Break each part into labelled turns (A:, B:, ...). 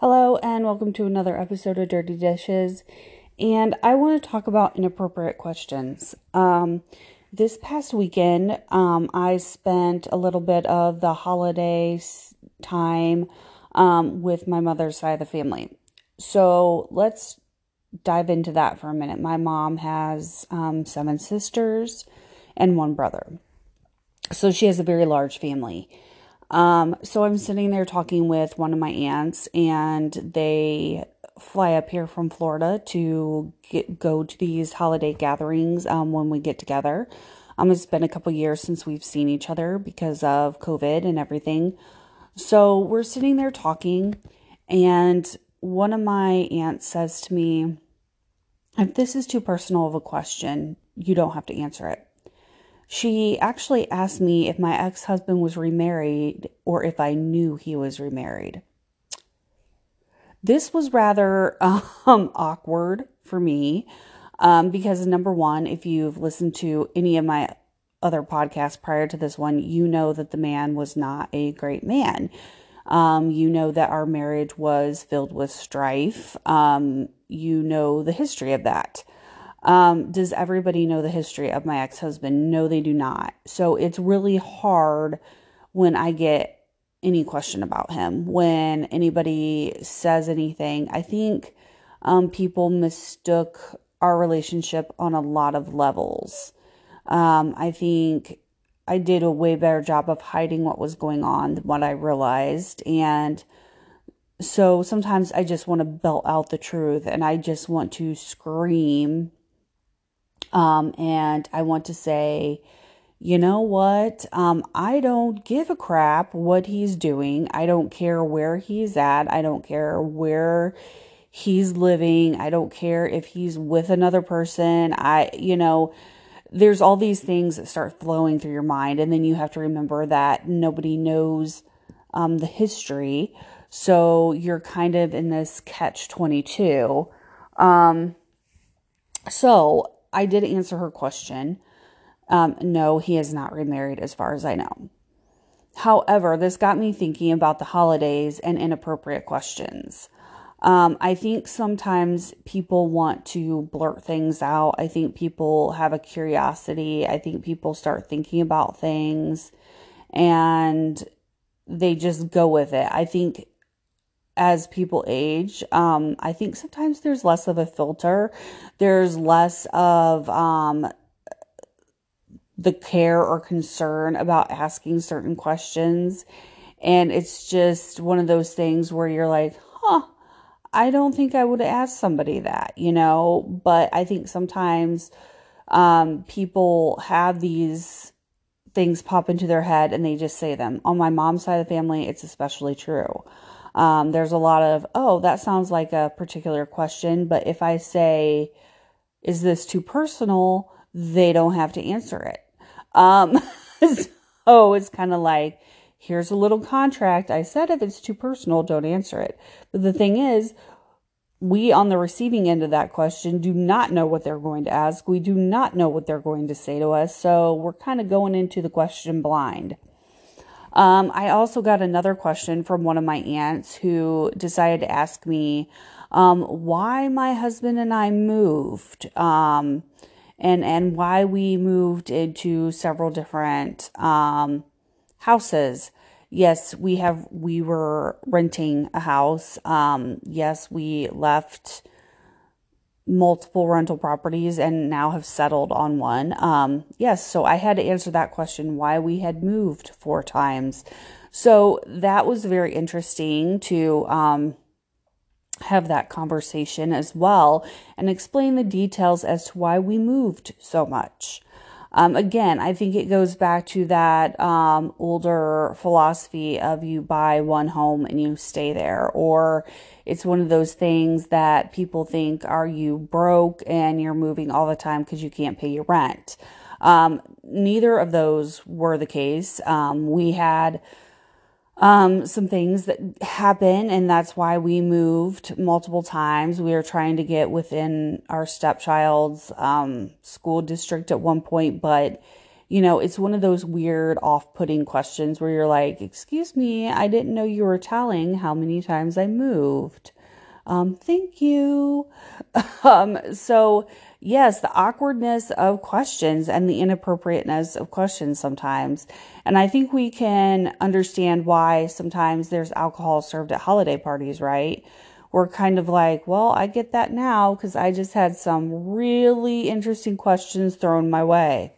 A: Hello, and welcome to another episode of Dirty Dishes. And I want to talk about inappropriate questions. Um, this past weekend, um, I spent a little bit of the holiday time um, with my mother's side of the family. So let's dive into that for a minute. My mom has um, seven sisters and one brother. So she has a very large family. Um, so I'm sitting there talking with one of my aunts, and they fly up here from Florida to get, go to these holiday gatherings um, when we get together. Um, it's been a couple years since we've seen each other because of COVID and everything. So we're sitting there talking, and one of my aunts says to me, If this is too personal of a question, you don't have to answer it. She actually asked me if my ex husband was remarried or if I knew he was remarried. This was rather um, awkward for me um, because, number one, if you've listened to any of my other podcasts prior to this one, you know that the man was not a great man. Um, you know that our marriage was filled with strife. Um, you know the history of that. Um, does everybody know the history of my ex husband? No, they do not. So it's really hard when I get any question about him, when anybody says anything. I think um, people mistook our relationship on a lot of levels. Um, I think I did a way better job of hiding what was going on than what I realized. And so sometimes I just want to belt out the truth and I just want to scream um, and I want to say, you know what? Um, I don't give a crap what he's doing. I don't care where he's at. I don't care where he's living. I don't care if he's with another person. I, you know, there's all these things that start flowing through your mind. And then you have to remember that nobody knows um, the history. So you're kind of in this catch 22. Um, so I did answer her question. Um, no, he is not remarried as far as I know. However, this got me thinking about the holidays and inappropriate questions. Um, I think sometimes people want to blurt things out. I think people have a curiosity. I think people start thinking about things and they just go with it. I think as people age, um, I think sometimes there's less of a filter. There's less of um, the care or concern about asking certain questions. And it's just one of those things where you're like, huh, I don't think I would ask somebody that, you know? But I think sometimes um, people have these things pop into their head and they just say them. On my mom's side of the family, it's especially true. Um, there's a lot of, oh, that sounds like a particular question, but if I say, is this too personal? They don't have to answer it. Um, so it's kind of like, here's a little contract. I said if it's too personal, don't answer it. But the thing is, we on the receiving end of that question do not know what they're going to ask. We do not know what they're going to say to us. So we're kind of going into the question blind. Um, I also got another question from one of my aunts who decided to ask me um, why my husband and I moved. Um, and and why we moved into several different um, houses. Yes, we have we were renting a house. Um, yes, we left multiple rental properties and now have settled on one. Um, yes, so I had to answer that question why we had moved four times. So that was very interesting to um, have that conversation as well and explain the details as to why we moved so much. Um, again, I think it goes back to that um, older philosophy of you buy one home and you stay there, or it's one of those things that people think are you broke and you're moving all the time because you can't pay your rent. Um, neither of those were the case. Um, we had um, some things that happen, and that's why we moved multiple times. We were trying to get within our stepchild's um, school district at one point, but you know, it's one of those weird off putting questions where you're like, Excuse me, I didn't know you were telling how many times I moved. Um, thank you. um, so, yes, the awkwardness of questions and the inappropriateness of questions sometimes. And I think we can understand why sometimes there's alcohol served at holiday parties, right? We're kind of like, well, I get that now because I just had some really interesting questions thrown my way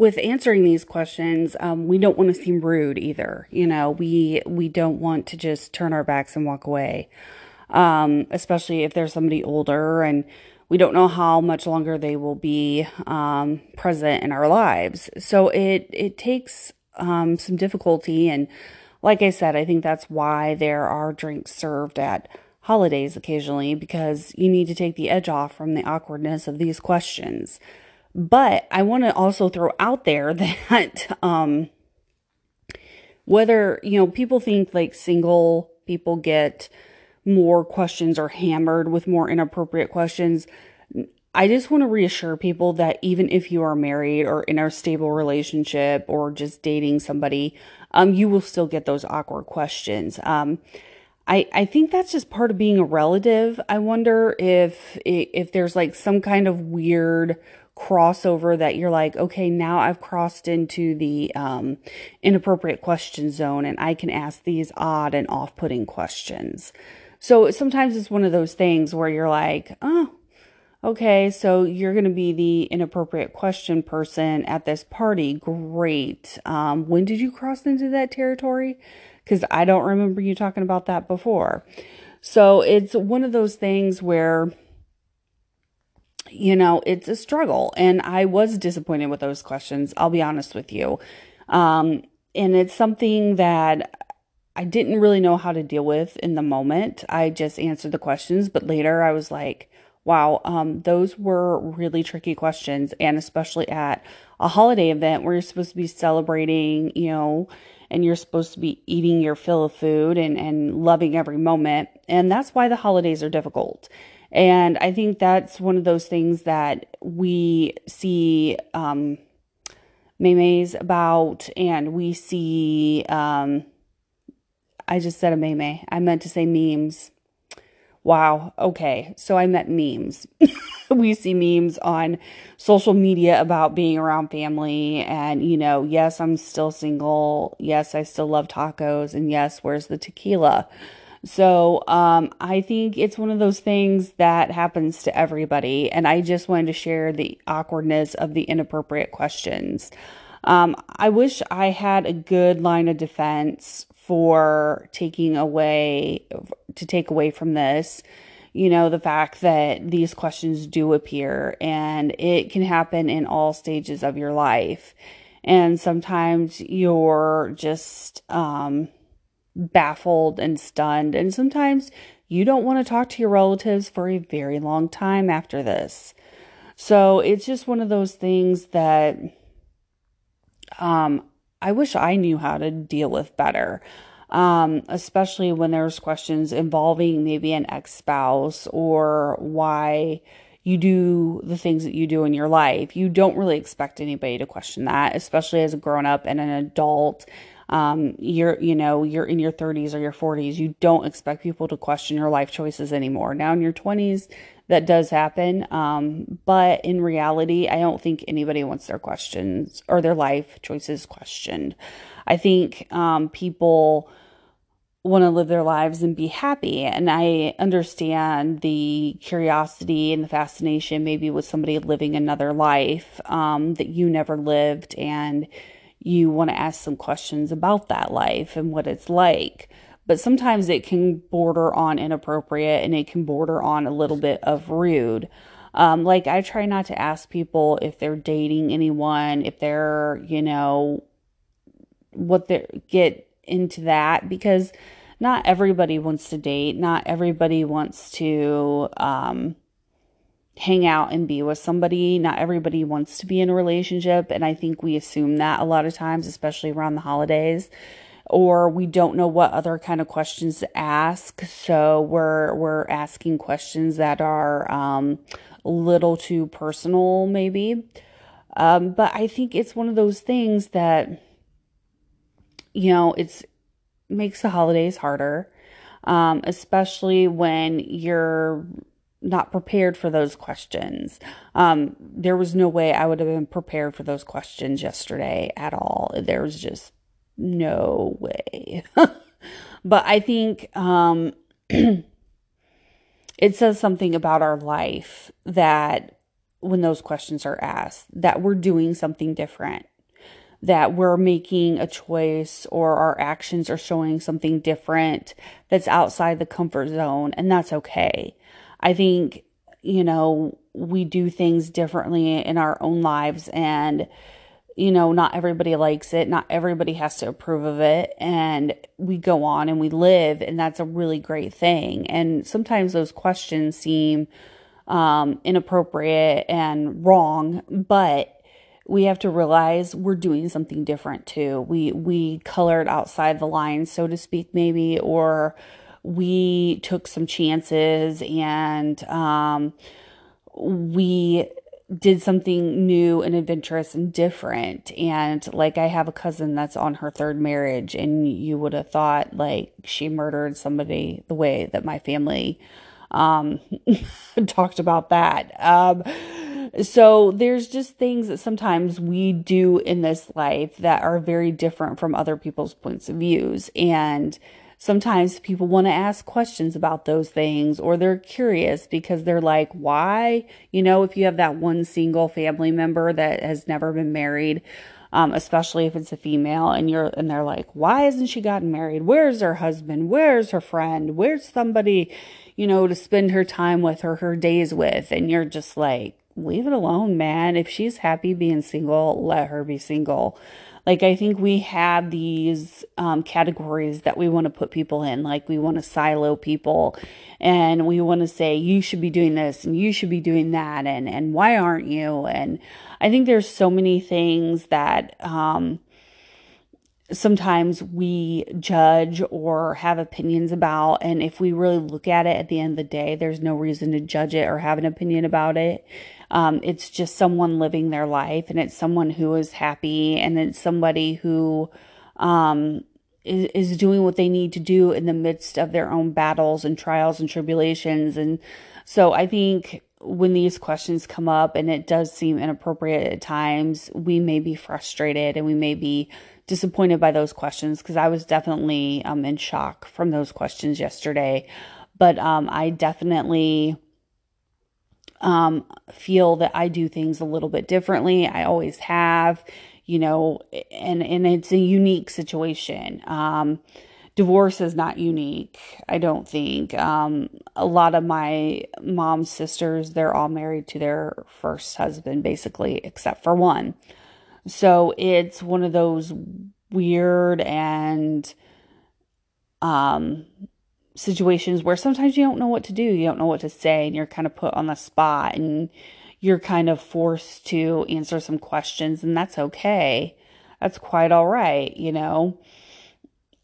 A: with answering these questions, um, we don't want to seem rude either. You know, we we don't want to just turn our backs and walk away, um, especially if there's somebody older and we don't know how much longer they will be um, present in our lives. So it it takes um, some difficulty, and like I said, I think that's why there are drinks served at holidays occasionally because you need to take the edge off from the awkwardness of these questions. But I want to also throw out there that um, whether, you know, people think like single people get more questions or hammered with more inappropriate questions. I just want to reassure people that even if you are married or in a stable relationship or just dating somebody, um, you will still get those awkward questions. Um, I, I think that's just part of being a relative. I wonder if if there's like some kind of weird crossover that you're like, okay, now I've crossed into the um, inappropriate question zone and I can ask these odd and off putting questions. So sometimes it's one of those things where you're like, oh, okay, so you're going to be the inappropriate question person at this party. Great. Um, when did you cross into that territory? Because I don't remember you talking about that before. So it's one of those things where you know, it's a struggle. And I was disappointed with those questions. I'll be honest with you. Um, and it's something that I didn't really know how to deal with in the moment. I just answered the questions, but later I was like, wow, um, those were really tricky questions. And especially at a holiday event where you're supposed to be celebrating, you know, and you're supposed to be eating your fill of food and, and loving every moment. And that's why the holidays are difficult. And I think that's one of those things that we see um, memes about, and we see, um, I just said a meme. I meant to say memes. Wow. Okay. So I meant memes. we see memes on social media about being around family and, you know, yes, I'm still single. Yes, I still love tacos. And yes, where's the tequila? So um, I think it's one of those things that happens to everybody. And I just wanted to share the awkwardness of the inappropriate questions. Um, I wish I had a good line of defense for taking away, to take away from this you know, the fact that these questions do appear and it can happen in all stages of your life. And sometimes you're just, um, baffled and stunned. And sometimes you don't want to talk to your relatives for a very long time after this. So it's just one of those things that um, I wish I knew how to deal with better. Um, especially when there's questions involving maybe an ex spouse or why you do the things that you do in your life. You don't really expect anybody to question that, especially as a grown up and an adult um, you're, you know, you're in your 30s or your 40s, you don't expect people to question your life choices anymore. Now in your 20s, that does happen. Um, but in reality, I don't think anybody wants their questions or their life choices questioned. I think um, people want to live their lives and be happy. And I understand the curiosity and the fascination maybe with somebody living another life um, that you never lived and you want to ask some questions about that life and what it's like. But sometimes it can border on inappropriate and it can border on a little bit of rude. Um, like, I try not to ask people if they're dating anyone, if they're, you know, what they get into that because not everybody wants to date. Not everybody wants to, um, hang out and be with somebody. Not everybody wants to be in a relationship. And I think we assume that a lot of times, especially around the holidays. Or we don't know what other kind of questions to ask, so we're we're asking questions that are um, a little too personal, maybe. Um, but I think it's one of those things that, you know, it's makes the holidays harder, um, especially when you're not prepared for those questions. Um, there was no way I would have been prepared for those questions yesterday at all. There was just no way. but I think um, it says something about our life that when those questions are asked, that we're doing something different, that we're making a choice or our actions are showing something different that's outside the comfort zone, and that's okay. I think, you know, we do things differently in our own lives and you know, not everybody likes it, not everybody has to approve of it, and we go on and we live, and that's a really great thing. And sometimes those questions seem um, inappropriate and wrong, but we have to realize we're doing something different too. We we colored outside the lines, so to speak, maybe, or we took some chances and um, we did something new and adventurous and different. And like, I have a cousin that's on her third marriage, and you would have thought like she murdered somebody the way that my family um, talked about that. Um, so there's just things that sometimes we do in this life that are very different from other people's points of views. And sometimes people want to ask questions about those things or they're curious because they're like, why? You know, if you have that one single family member that has never been married, um, especially if it's a female and you're and they're like, why hasn't she gotten married? Where's her husband? Where's her friend? Where's somebody, you know, to spend her time with or her days with? And you're just like, leave it alone, man. If she's happy being single, let her be single. Like, I think we have these um, categories that we want to put people in. Like, we want to silo people and we want to say, you should be doing this and you should be doing that. And, and why aren't you? And I think there's so many things that, um, sometimes we judge or have opinions about. And if we really look at it at the end of the day, there's no reason to judge it or have an opinion about it. Um, it's just someone living their life and it's someone who is happy and it's somebody who um, is, is doing what they need to do in the midst of their own battles and trials and tribulations. And so I think when these questions come up and it does seem inappropriate at times, we may be frustrated and we may be disappointed by those questions because I was definitely um, in shock from those questions yesterday. But um, I definitely um, feel that I do things a little bit differently. I always have, you know, and and it's a unique situation. Um, divorce is not unique. I don't think. Um, a lot of my mom's sisters, they're all married to their first husband, basically, except for one. So it's one of those weird and um situations where sometimes you don't know what to do, you don't know what to say, and you're kind of put on the spot and you're kind of forced to answer some questions, and that's okay. That's quite all right, you know.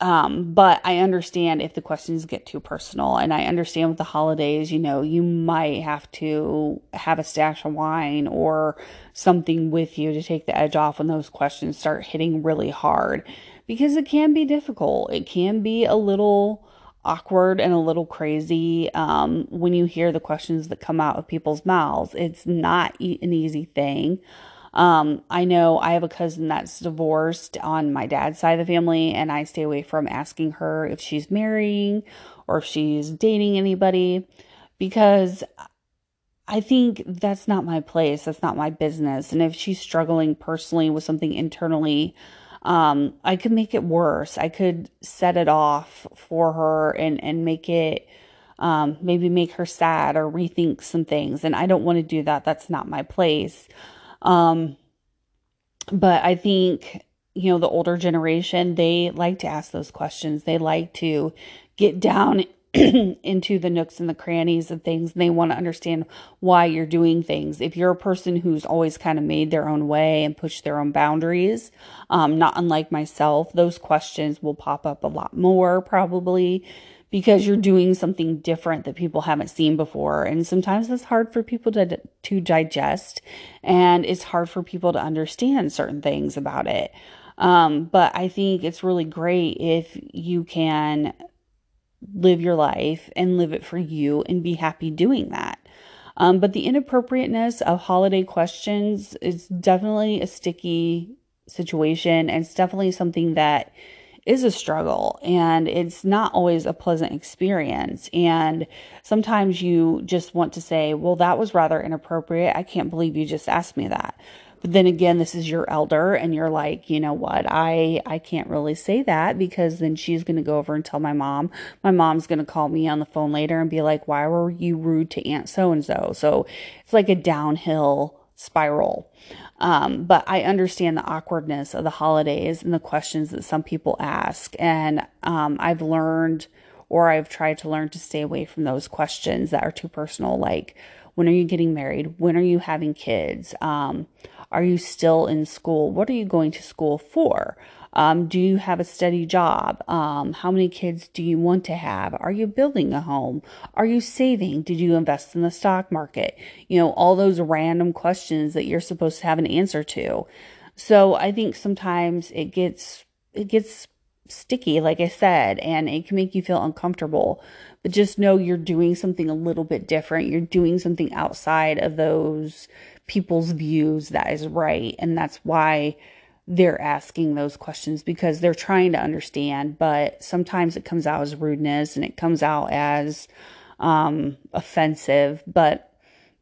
A: Um, but I understand if the questions get too personal, and I understand with the holidays, you know, you might have to have a stash of wine or something with you to take the edge off when those questions start hitting really hard because it can be difficult. It can be a little awkward and a little crazy um, when you hear the questions that come out of people's mouths. It's not an easy thing. Um, I know I have a cousin that's divorced on my dad's side of the family, and I stay away from asking her if she's marrying or if she's dating anybody because I think that's not my place. That's not my business. And if she's struggling personally with something internally, um, I could make it worse. I could set it off for her and, and make it, um, maybe make her sad or rethink some things. And I don't want to do that. That's not my place. Um, but I think, you know, the older generation, they like to ask those questions. They like to get down into the nooks and the crannies of things and they want to understand why you're doing things. If you're a person who's always kind of made their own way and pushed their own boundaries, um, not unlike myself, those questions will pop up a lot more probably because you're doing something different that people haven't seen before. And sometimes it's hard for people to, to digest and it's hard for people to understand certain things about it. Um, but I think it's really great if you can live your life and live it for you and be happy doing that. Um, but the inappropriateness of holiday questions is definitely a sticky situation and it's definitely something that is a struggle and it's not always a pleasant experience. And sometimes you just want to say, well, that was rather inappropriate. I can't believe you just asked me that. But then again, this is your elder and you're like, you know what? I I can't really say that because then she's going to go over and tell my mom. My mom's going to call me on the phone later and be like, "Why were you rude to aunt so and so?" So, it's like a downhill spiral. Um, but I understand the awkwardness of the holidays and the questions that some people ask. And um, I've learned, or I've tried to learn, to stay away from those questions that are too personal, like, when are you getting married? When are you having kids? Um, are you still in school? What are you going to school for? Um, do you have a steady job? Um, how many kids do you want to have? Are you building a home? Are you saving? Did you invest in the stock market? You know, all those random questions that you're supposed to have an answer to. So I think sometimes it gets, it gets sticky, like I said, and it can make you feel uncomfortable. But just know you're doing something a little bit different. You're doing something outside of those people's views that is right. And that's why they're asking those questions because they're trying to understand, but sometimes it comes out as rudeness and it comes out as um, offensive, but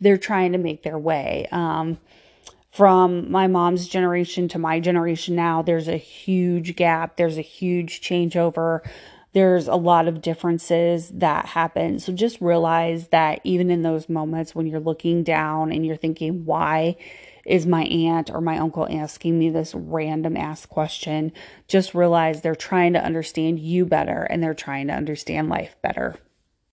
A: they're trying to make their way. Um, from my mom's generation to my generation now, there's a huge gap, there's a huge changeover. There's a lot of differences that happen. So just realize that even in those moments when you're looking down and you're thinking, why is my aunt or my uncle asking me this random ass question? Just realize they're trying to understand you better and they're trying to understand life better.